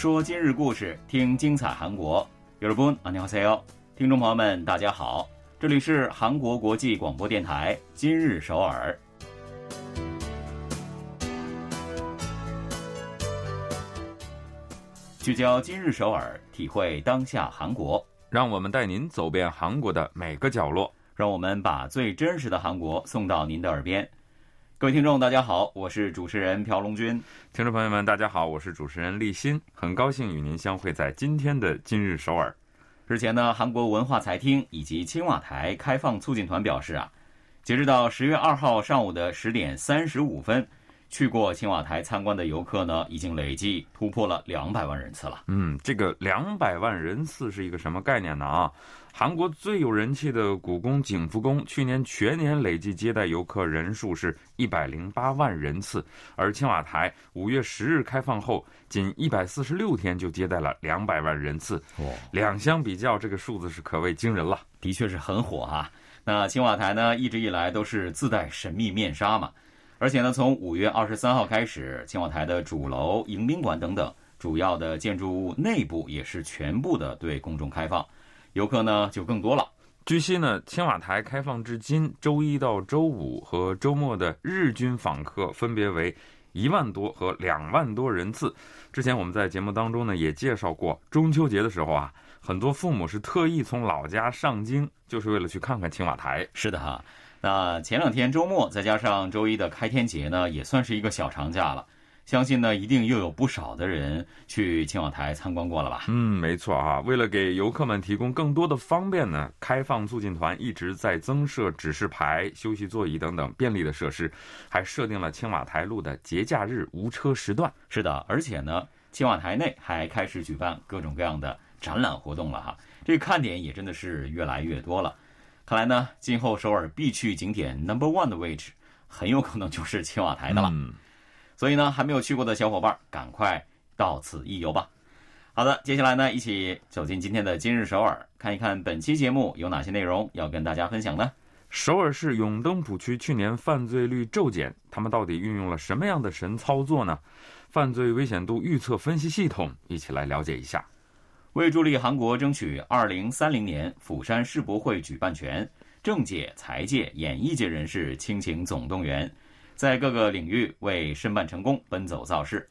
说今日故事，听精彩韩国。여러분안녕하세 요， 听众朋友们，大家好，这里是韩国国际广播电台今日首尔。聚焦今日首尔，体会当下韩国，让我们带您走遍韩国的每个角落，让我们把最真实的韩国送到您的耳边。 各位听众，大家好，我是主持人朴龙军。听众朋友们，大家好，我是主持人立新，很高兴与您相会在今天的今日首尔。日前呢，韩国文化财厅以及青瓦台开放促进团表示啊，截止到十月二号上午的十点三十五分。去过青瓦台参观的游客呢，已经累计突破了两百万人次了。嗯，这个两百万人次是一个什么概念呢？啊，韩国最有人气的故宫景福宫去年全年累计接待游客人数是一百零八万人次，而青瓦台五月十日开放后，仅一百四十六天就接待了两百万人次。哦，两相比较，这个数字是可谓惊人了，的确是很火啊。那青瓦台呢，一直以来都是自带神秘面纱嘛。而且呢，从五月二十三号开始，青瓦台的主楼、迎宾馆等等主要的建筑物内部也是全部的对公众开放，游客呢就更多了。据悉呢，青瓦台开放至今，周一到周五和周末的日均访客分别为一万多和两万多人次。之前我们在节目当中呢也介绍过，中秋节的时候啊，很多父母是特意从老家上京，就是为了去看看青瓦台。是的哈。那前两天周末，再加上周一的开天节呢，也算是一个小长假了。相信呢，一定又有不少的人去青瓦台参观过了吧？嗯，没错啊。为了给游客们提供更多的方便呢，开放促进团一直在增设指示牌、休息座椅等等便利的设施，还设定了青瓦台路的节假日无车时段。是的，而且呢，青瓦台内还开始举办各种各样的展览活动了哈。这个看点也真的是越来越多了。看来呢，今后首尔必去景点 Number One 的位置，很有可能就是青瓦台的了。嗯所以呢，还没有去过的小伙伴，赶快到此一游吧。好的，接下来呢，一起走进今天的今日首尔，看一看本期节目有哪些内容要跟大家分享呢？首尔市永登浦区去年犯罪率骤减，他们到底运用了什么样的神操作呢？犯罪危险度预测分析系统，一起来了解一下。为助力韩国争取2030年釜山世博会举办权，政界、财界、演艺界人士倾情总动员，在各个领域为申办成功奔走造势。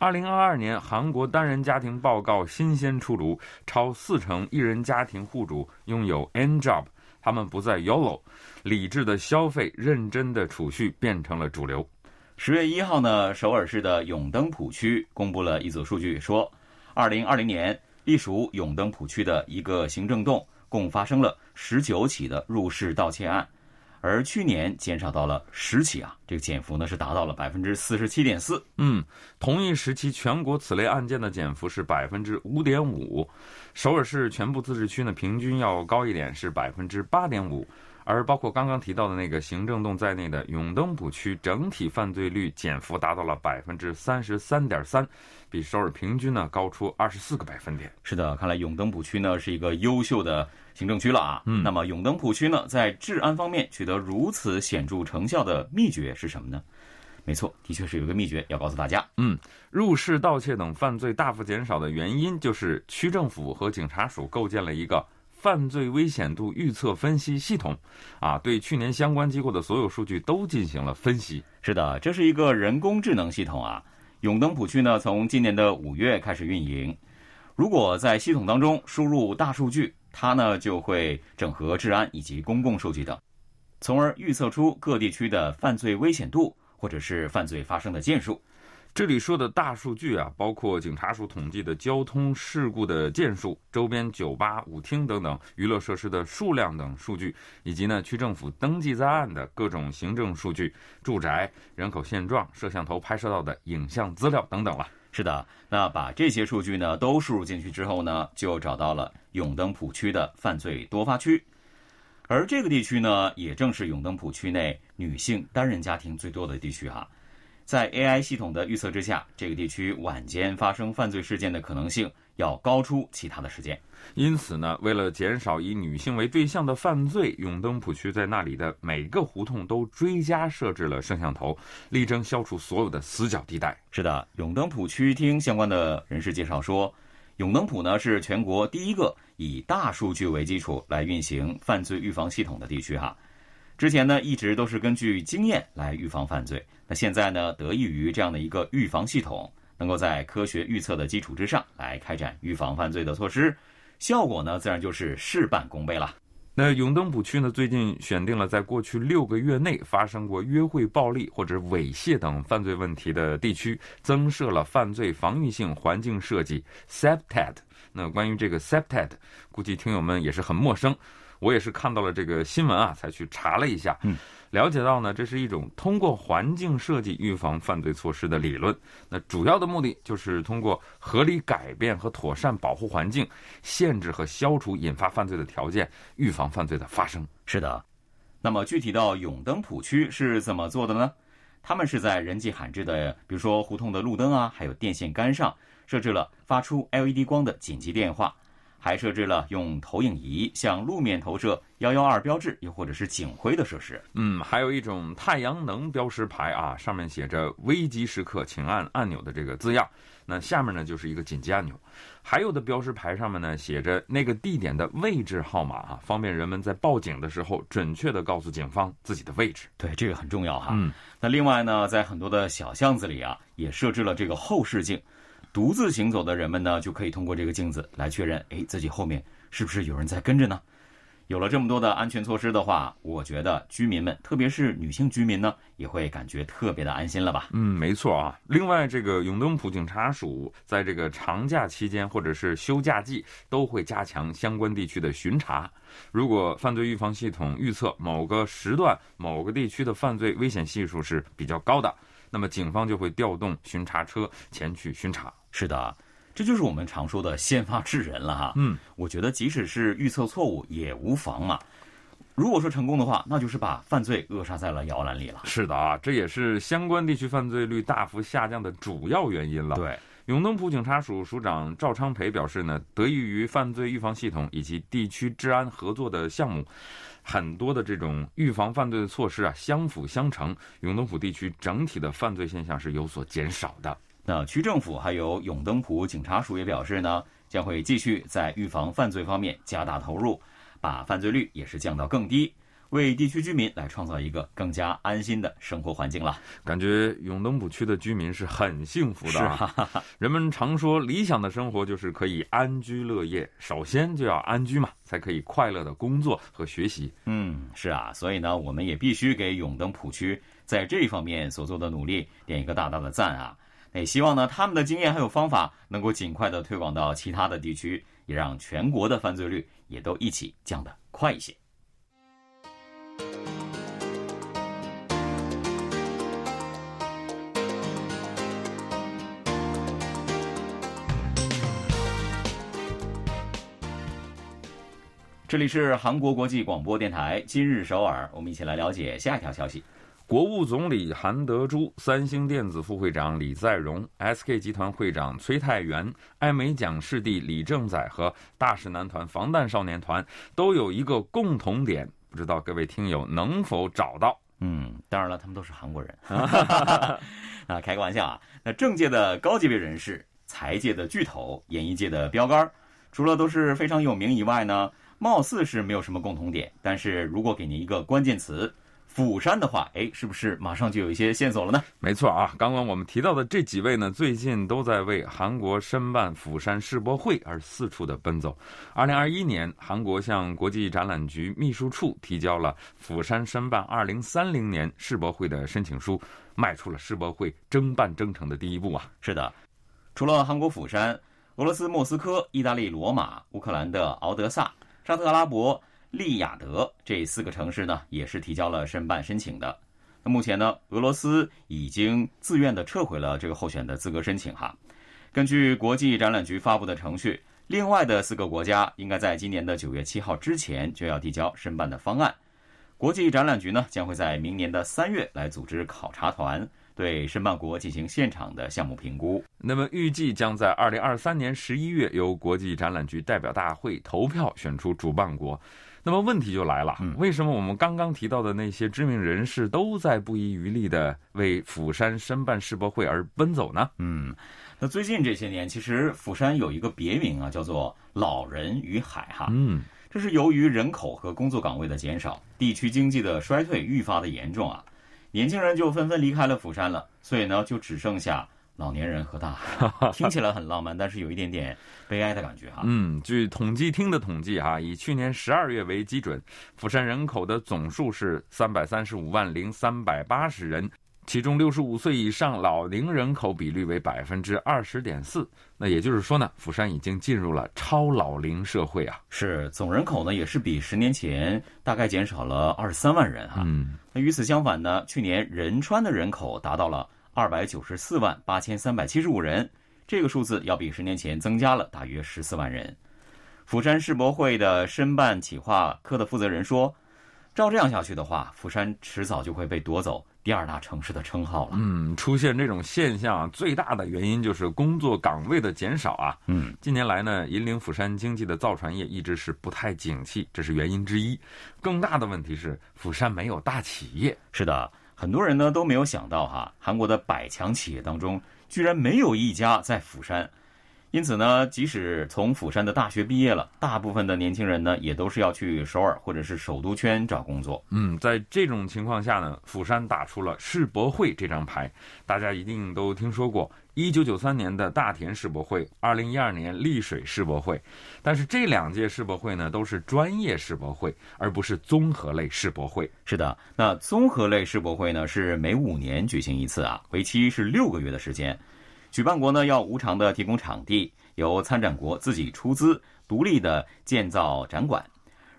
2022年韩国单人家庭报告新鲜出炉，超四成一人家庭户主拥有 N job，他们不再 YOLO，理智的消费、认真的储蓄变成了主流。十月一号呢，首尔市的永登浦区公布了一组数据，说2020年。隶属永登浦区的一个行政栋，共发生了十九起的入室盗窃案，而去年减少到了十起啊，这个减幅呢是达到了百分之四十七点四。嗯，同一时期全国此类案件的减幅是百分之五点五，首尔市全部自治区呢平均要高一点，是百分之八点五。而包括刚刚提到的那个行政洞在内的永登浦区，整体犯罪率减幅达到了百分之三十三点三，比首尔平均呢高出二十四个百分点。是的，看来永登浦区呢是一个优秀的行政区了啊。嗯，那么永登浦区呢在治安方面取得如此显著成效的秘诀是什么呢？没错，的确是有一个秘诀要告诉大家。嗯，入室盗窃等犯罪大幅减少的原因，就是区政府和警察署构建了一个。犯罪危险度预测分析系统，啊，对去年相关机构的所有数据都进行了分析。是的，这是一个人工智能系统啊。永登浦区呢，从今年的五月开始运营。如果在系统当中输入大数据，它呢就会整合治安以及公共数据等，从而预测出各地区的犯罪危险度或者是犯罪发生的件数。这里说的大数据啊，包括警察署统计的交通事故的件数、周边酒吧、舞厅等等娱乐设施的数量等数据，以及呢区政府登记在案的各种行政数据、住宅、人口现状、摄像头拍摄到的影像资料等等了。是的，那把这些数据呢都输入进去之后呢，就找到了永登浦区的犯罪多发区，而这个地区呢，也正是永登浦区内女性单人家庭最多的地区哈。在 AI 系统的预测之下，这个地区晚间发生犯罪事件的可能性要高出其他的时间。因此呢，为了减少以女性为对象的犯罪，永登浦区在那里的每个胡同都追加设置了摄像头，力争消除所有的死角地带。是的，永登浦区厅相关的人士介绍说，永登浦呢是全国第一个以大数据为基础来运行犯罪预防系统的地区哈。之前呢一直都是根据经验来预防犯罪，那现在呢得益于这样的一个预防系统，能够在科学预测的基础之上来开展预防犯罪的措施。效果呢，自然就是事半功倍了。那永登浦区呢，最近选定了在过去六个月内发生过约会暴力或者猥亵等犯罪问题的地区，增设了犯罪防御性环境设计 （SEPTED）。那关于这个 SEPTED，估计听友们也是很陌生。我也是看到了这个新闻啊，才去查了一下。嗯。了解到呢，这是一种通过环境设计预防犯罪措施的理论。那主要的目的就是通过合理改变和妥善保护环境，限制和消除引发犯罪的条件，预防犯罪的发生。是的。那么具体到永登浦区是怎么做的呢？他们是在人迹罕至的，比如说胡同的路灯啊，还有电线杆上设置了发出 LED 光的紧急电话。还设置了用投影仪向路面投射“幺幺二”标志，又或者是警徽的设施。嗯，还有一种太阳能标识牌啊，上面写着“危急时刻请按按钮”的这个字样。那下面呢就是一个紧急按钮。还有的标识牌上面呢写着那个地点的位置号码啊，方便人们在报警的时候准确的告诉警方自己的位置。对，这个很重要哈。嗯。那另外呢，在很多的小巷子里啊，也设置了这个后视镜。独自行走的人们呢，就可以通过这个镜子来确认，哎，自己后面是不是有人在跟着呢？有了这么多的安全措施的话，我觉得居民们，特别是女性居民呢，也会感觉特别的安心了吧？嗯，没错啊。另外，这个永登浦警察署在这个长假期间或者是休假季，都会加强相关地区的巡查。如果犯罪预防系统预测某个时段、某个地区的犯罪危险系数是比较高的，那么警方就会调动巡查车前去巡查。是的，这就是我们常说的先发制人了哈。嗯，我觉得即使是预测错误也无妨嘛。如果说成功的话，那就是把犯罪扼杀在了摇篮里了。是的啊，这也是相关地区犯罪率大幅下降的主要原因了。对，永登浦警察署署长赵昌培表示呢，得益于犯罪预防系统以及地区治安合作的项目，很多的这种预防犯罪的措施啊相辅相成，永登浦地区整体的犯罪现象是有所减少的。那区政府还有永登浦警察署也表示呢，将会继续在预防犯罪方面加大投入，把犯罪率也是降到更低，为地区居民来创造一个更加安心的生活环境了。感觉永登浦区的居民是很幸福的。是啊，人们常说理想的生活就是可以安居乐业，首先就要安居嘛，才可以快乐的工作和学习。嗯，是啊，所以呢，我们也必须给永登浦区在这一方面所做的努力点一个大大的赞啊。也希望呢，他们的经验还有方法能够尽快的推广到其他的地区，也让全国的犯罪率也都一起降得快一些。这里是韩国国际广播电台今日首尔，我们一起来了解下一条消息。国务总理韩德洙、三星电子副会长李在镕、SK 集团会长崔泰元、艾美奖视帝李正宰和大势男团防弹少年团都有一个共同点，不知道各位听友能否找到？嗯，当然了，他们都是韩国人。啊，开个玩笑啊。那政界的高级别人士、财界的巨头、演艺界的标杆，除了都是非常有名以外呢，貌似是没有什么共同点。但是如果给您一个关键词。釜山的话，哎，是不是马上就有一些线索了呢？没错啊，刚刚我们提到的这几位呢，最近都在为韩国申办釜山世博会而四处的奔走。二零二一年，韩国向国际展览局秘书处提交了釜山申办二零三零年世博会的申请书，迈出了世博会争办征程的第一步啊！是的，除了韩国釜山，俄罗斯莫斯科、意大利罗马、乌克兰的敖德萨、沙特阿拉伯。利雅得这四个城市呢，也是提交了申办申请的。那目前呢，俄罗斯已经自愿的撤回了这个候选的资格申请哈。根据国际展览局发布的程序，另外的四个国家应该在今年的九月七号之前就要递交申办的方案。国际展览局呢，将会在明年的三月来组织考察团，对申办国进行现场的项目评估。那么预计将在二零二三年十一月由国际展览局代表大会投票选出主办国。那么问题就来了，为什么我们刚刚提到的那些知名人士都在不遗余力的为釜山申办世博会而奔走呢？嗯，那最近这些年，其实釜山有一个别名啊，叫做“老人与海”哈。嗯，这是由于人口和工作岗位的减少，地区经济的衰退愈发的严重啊，年轻人就纷纷离开了釜山了，所以呢，就只剩下。老年人和大海，听起来很浪漫，但是有一点点悲哀的感觉哈。嗯，据统计厅的统计哈，以去年十二月为基准，釜山人口的总数是三百三十五万零三百八十人，其中六十五岁以上老龄人口比率为百分之二十点四。那也就是说呢，釜山已经进入了超老龄社会啊。是，总人口呢也是比十年前大概减少了二十三万人哈。嗯，那与此相反呢，去年仁川的人口达到了。二百九十四万八千三百七十五人，这个数字要比十年前增加了大约十四万人。釜山世博会的申办企划科的负责人说：“照这样下去的话，釜山迟早就会被夺走第二大城市的称号了。”嗯，出现这种现象最大的原因就是工作岗位的减少啊。嗯，近年来呢，引领釜山经济的造船业一直是不太景气，这是原因之一。更大的问题是，釜山没有大企业。是的。很多人呢都没有想到哈，韩国的百强企业当中居然没有一家在釜山，因此呢，即使从釜山的大学毕业了，大部分的年轻人呢也都是要去首尔或者是首都圈找工作。嗯，在这种情况下呢，釜山打出了世博会这张牌，大家一定都听说过。一九九三年的大田世博会，二零一二年丽水世博会，但是这两届世博会呢，都是专业世博会，而不是综合类世博会。是的，那综合类世博会呢，是每五年举行一次啊，为期是六个月的时间。举办国呢要无偿的提供场地，由参展国自己出资，独立的建造展馆。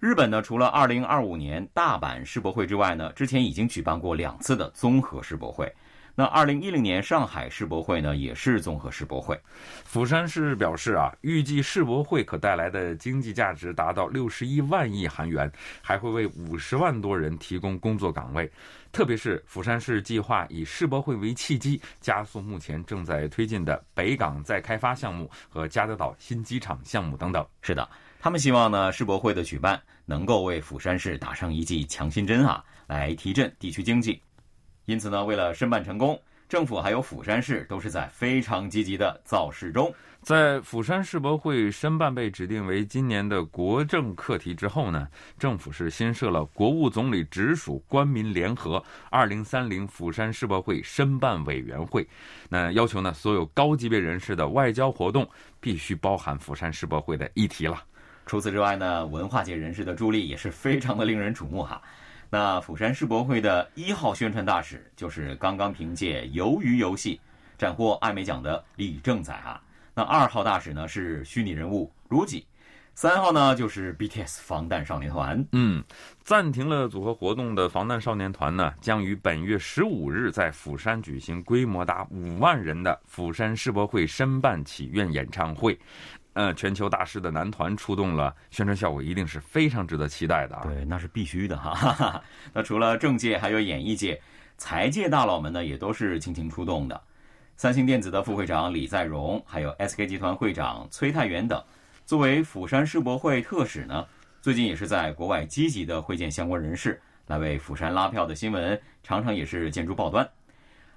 日本呢，除了二零二五年大阪世博会之外呢，之前已经举办过两次的综合世博会。那二零一零年上海世博会呢，也是综合世博会。釜山市表示啊，预计世博会可带来的经济价值达到六十一万亿韩元，还会为五十万多人提供工作岗位。特别是釜山市计划以世博会为契机，加速目前正在推进的北港再开发项目和加德岛新机场项目等等。是的，他们希望呢，世博会的举办能够为釜山市打上一剂强心针啊，来提振地区经济。因此呢，为了申办成功，政府还有釜山市都是在非常积极的造势中。在釜山世博会申办被指定为今年的国政课题之后呢，政府是新设了国务总理直属官民联合二零三零釜山世博会申办委员会。那要求呢，所有高级别人士的外交活动必须包含釜山世博会的议题了。除此之外呢，文化界人士的助力也是非常的令人瞩目哈。那釜山世博会的一号宣传大使就是刚刚凭借《鱿鱼游戏》斩获艾美奖的李正宰啊。那二号大使呢是虚拟人物如己，三号呢就是 BTS 防弹少年团。嗯，暂停了组合活动的防弹少年团呢，将于本月十五日在釜山举行规模达五万人的釜山世博会申办祈愿演唱会。呃，全球大师的男团出动了，宣传效果一定是非常值得期待的啊！对，那是必须的哈哈哈。那除了政界，还有演艺界、财界大佬们呢，也都是倾情出动的。三星电子的副会长李在镕，还有 SK 集团会长崔泰元等，作为釜山世博会特使呢，最近也是在国外积极的会见相关人士，来为釜山拉票的新闻，常常也是见诸报端。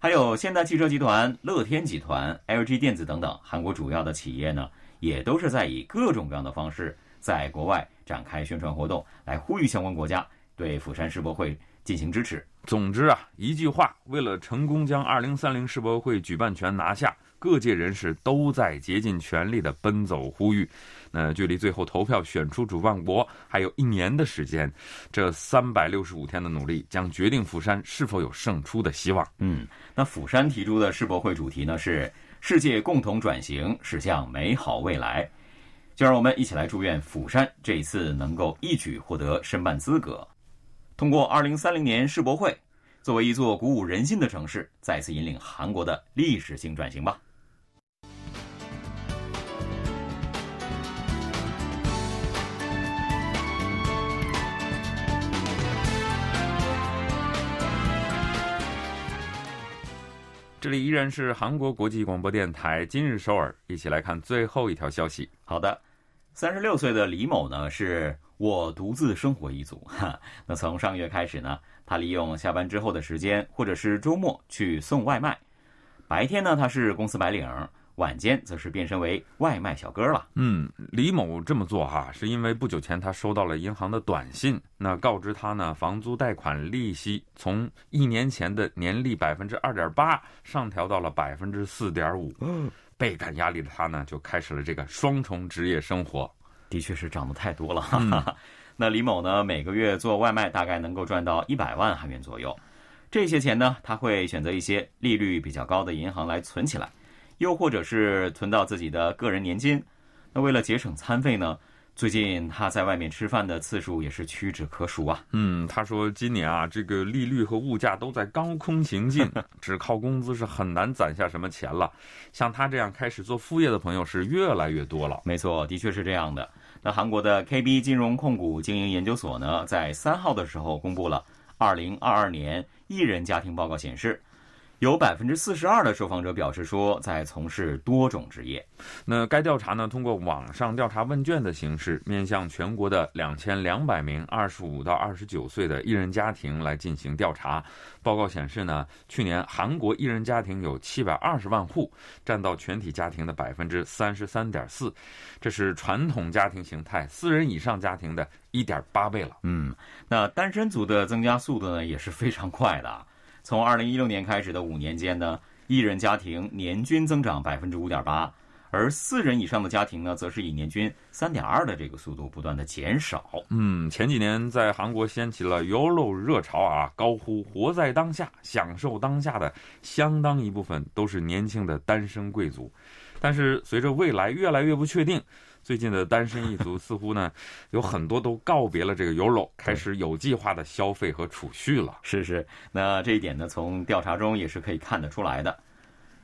还有现代汽车集团、乐天集团、LG 电子等等韩国主要的企业呢。也都是在以各种各样的方式在国外展开宣传活动，来呼吁相关国家对釜山世博会进行支持。总之啊，一句话，为了成功将二零三零世博会举办权拿下，各界人士都在竭尽全力的奔走呼吁。那距离最后投票选出主办国还有一年的时间，这三百六十五天的努力将决定釜山是否有胜出的希望。嗯，那釜山提出的世博会主题呢是？世界共同转型，驶向美好未来。就让我们一起来祝愿釜山这一次能够一举获得申办资格，通过二零三零年世博会，作为一座鼓舞人心的城市，再次引领韩国的历史性转型吧。这里依然是韩国国际广播电台今日首尔，一起来看最后一条消息。好的，三十六岁的李某呢，是我独自生活一族哈。那从上个月开始呢，他利用下班之后的时间，或者是周末去送外卖。白天呢，他是公司白领。晚间则是变身为外卖小哥了。嗯，李某这么做哈，是因为不久前他收到了银行的短信，那告知他呢，房租贷款利息从一年前的年利百分之二点八上调到了百分之四点五。倍感压力的他呢，就开始了这个双重职业生活。的确是涨得太多了。那李某呢，每个月做外卖大概能够赚到一百万韩元左右。这些钱呢，他会选择一些利率比较高的银行来存起来。又或者是存到自己的个人年金，那为了节省餐费呢？最近他在外面吃饭的次数也是屈指可数啊。嗯，他说今年啊，这个利率和物价都在高空行进，只靠工资是很难攒下什么钱了。像他这样开始做副业的朋友是越来越多了。没错，的确是这样的。那韩国的 KB 金融控股经营研究所呢，在三号的时候公布了二零二二年艺人家庭报告，显示。有百分之四十二的受访者表示说，在从事多种职业。那该调查呢，通过网上调查问卷的形式，面向全国的两千两百名二十五到二十九岁的艺人家庭来进行调查。报告显示呢，去年韩国艺人家庭有七百二十万户，占到全体家庭的百分之三十三点四，这是传统家庭形态四人以上家庭的一点八倍了。嗯，那单身族的增加速度呢，也是非常快的。从二零一六年开始的五年间呢，一人家庭年均增长百分之五点八，而四人以上的家庭呢，则是以年均三点二的这个速度不断的减少。嗯，前几年在韩国掀起了 “YOLO” 热潮啊，高呼活在当下、享受当下的相当一部分都是年轻的单身贵族，但是随着未来越来越不确定。最近的单身一族 似乎呢，有很多都告别了这个 YOLO，开始有计划的消费和储蓄了。是是，那这一点呢，从调查中也是可以看得出来的。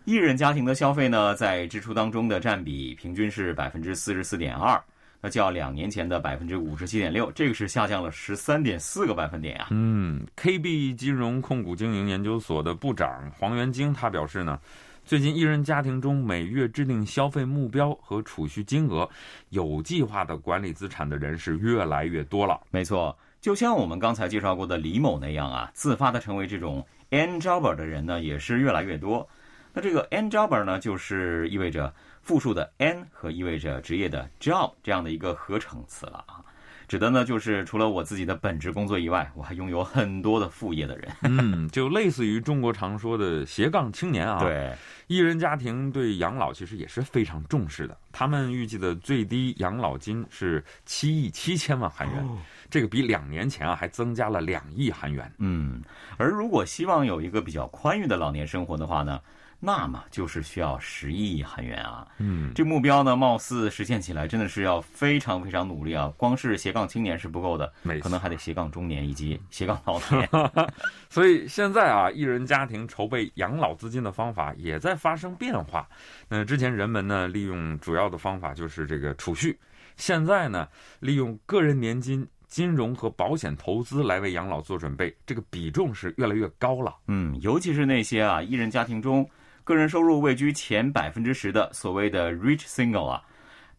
一人家庭的消费呢，在支出当中的占比平均是百分之四十四点二，那较两年前的百分之五十七点六，这个是下降了十三点四个百分点啊。嗯，KB 金融控股经营研究所的部长黄元京他表示呢。最近，一人家庭中每月制定消费目标和储蓄金额、有计划的管理资产的人是越来越多了。没错，就像我们刚才介绍过的李某那样啊，自发的成为这种 N jobber 的人呢，也是越来越多。那这个 N jobber 呢，就是意味着复数的 N 和意味着职业的 job 这样的一个合成词了啊。指的呢，就是除了我自己的本职工作以外，我还拥有很多的副业的人。嗯，就类似于中国常说的斜杠青年啊。对，艺人家庭对养老其实也是非常重视的。他们预计的最低养老金是七亿七千万韩元，这个比两年前啊还增加了两亿韩元。嗯，而如果希望有一个比较宽裕的老年生活的话呢？那么就是需要十亿韩元啊！嗯，这目标呢，貌似实现起来真的是要非常非常努力啊！光是斜杠青年是不够的，可能还得斜杠中年以及斜杠老年。所以现在啊，一人家庭筹备养老资金的方法也在发生变化。那之前人们呢，利用主要的方法就是这个储蓄，现在呢，利用个人年金、金融和保险投资来为养老做准备，这个比重是越来越高了。嗯，尤其是那些啊，一人家庭中。个人收入位居前百分之十的所谓的 rich single 啊，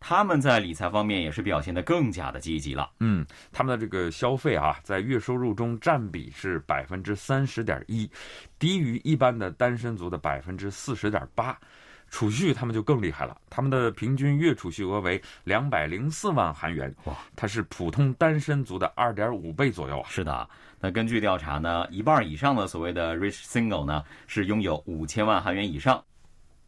他们在理财方面也是表现得更加的积极了。嗯，他们的这个消费啊，在月收入中占比是百分之三十点一，低于一般的单身族的百分之四十点八。储蓄他们就更厉害了，他们的平均月储蓄额为两百零四万韩元，哇，它是普通单身族的二点五倍左右啊。是的。那根据调查呢，一半以上的所谓的 rich single 呢，是拥有五千万韩元以上、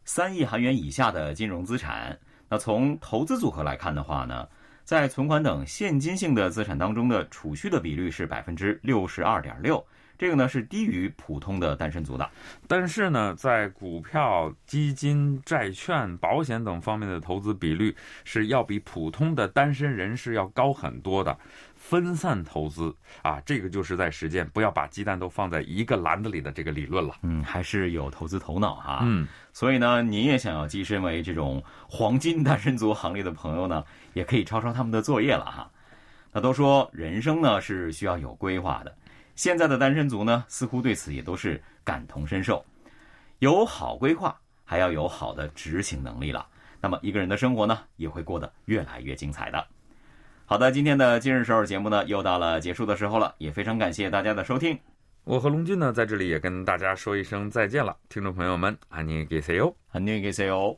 三亿韩元以下的金融资产。那从投资组合来看的话呢，在存款等现金性的资产当中的储蓄的比率是百分之六十二点六。这个呢是低于普通的单身族的，但是呢，在股票、基金、债券、保险等方面的投资比率是要比普通的单身人士要高很多的。分散投资啊，这个就是在实践不要把鸡蛋都放在一个篮子里的这个理论了。嗯，还是有投资头脑哈。嗯，所以呢，你也想要跻身为这种黄金单身族行列的朋友呢，也可以抄抄他们的作业了哈。那都说人生呢是需要有规划的。现在的单身族呢，似乎对此也都是感同身受。 有好规划，还要有好的执行能力了。那么一个人的生活呢，也会过得越来越精彩的。好的，今天的今日首尔节目呢，又到了结束的时候了，也非常感谢大家的收听。我和龙俊呢，在这里也跟大家说一声再见了，听众朋友们，안녕히계세 요， 안녕히계세 요。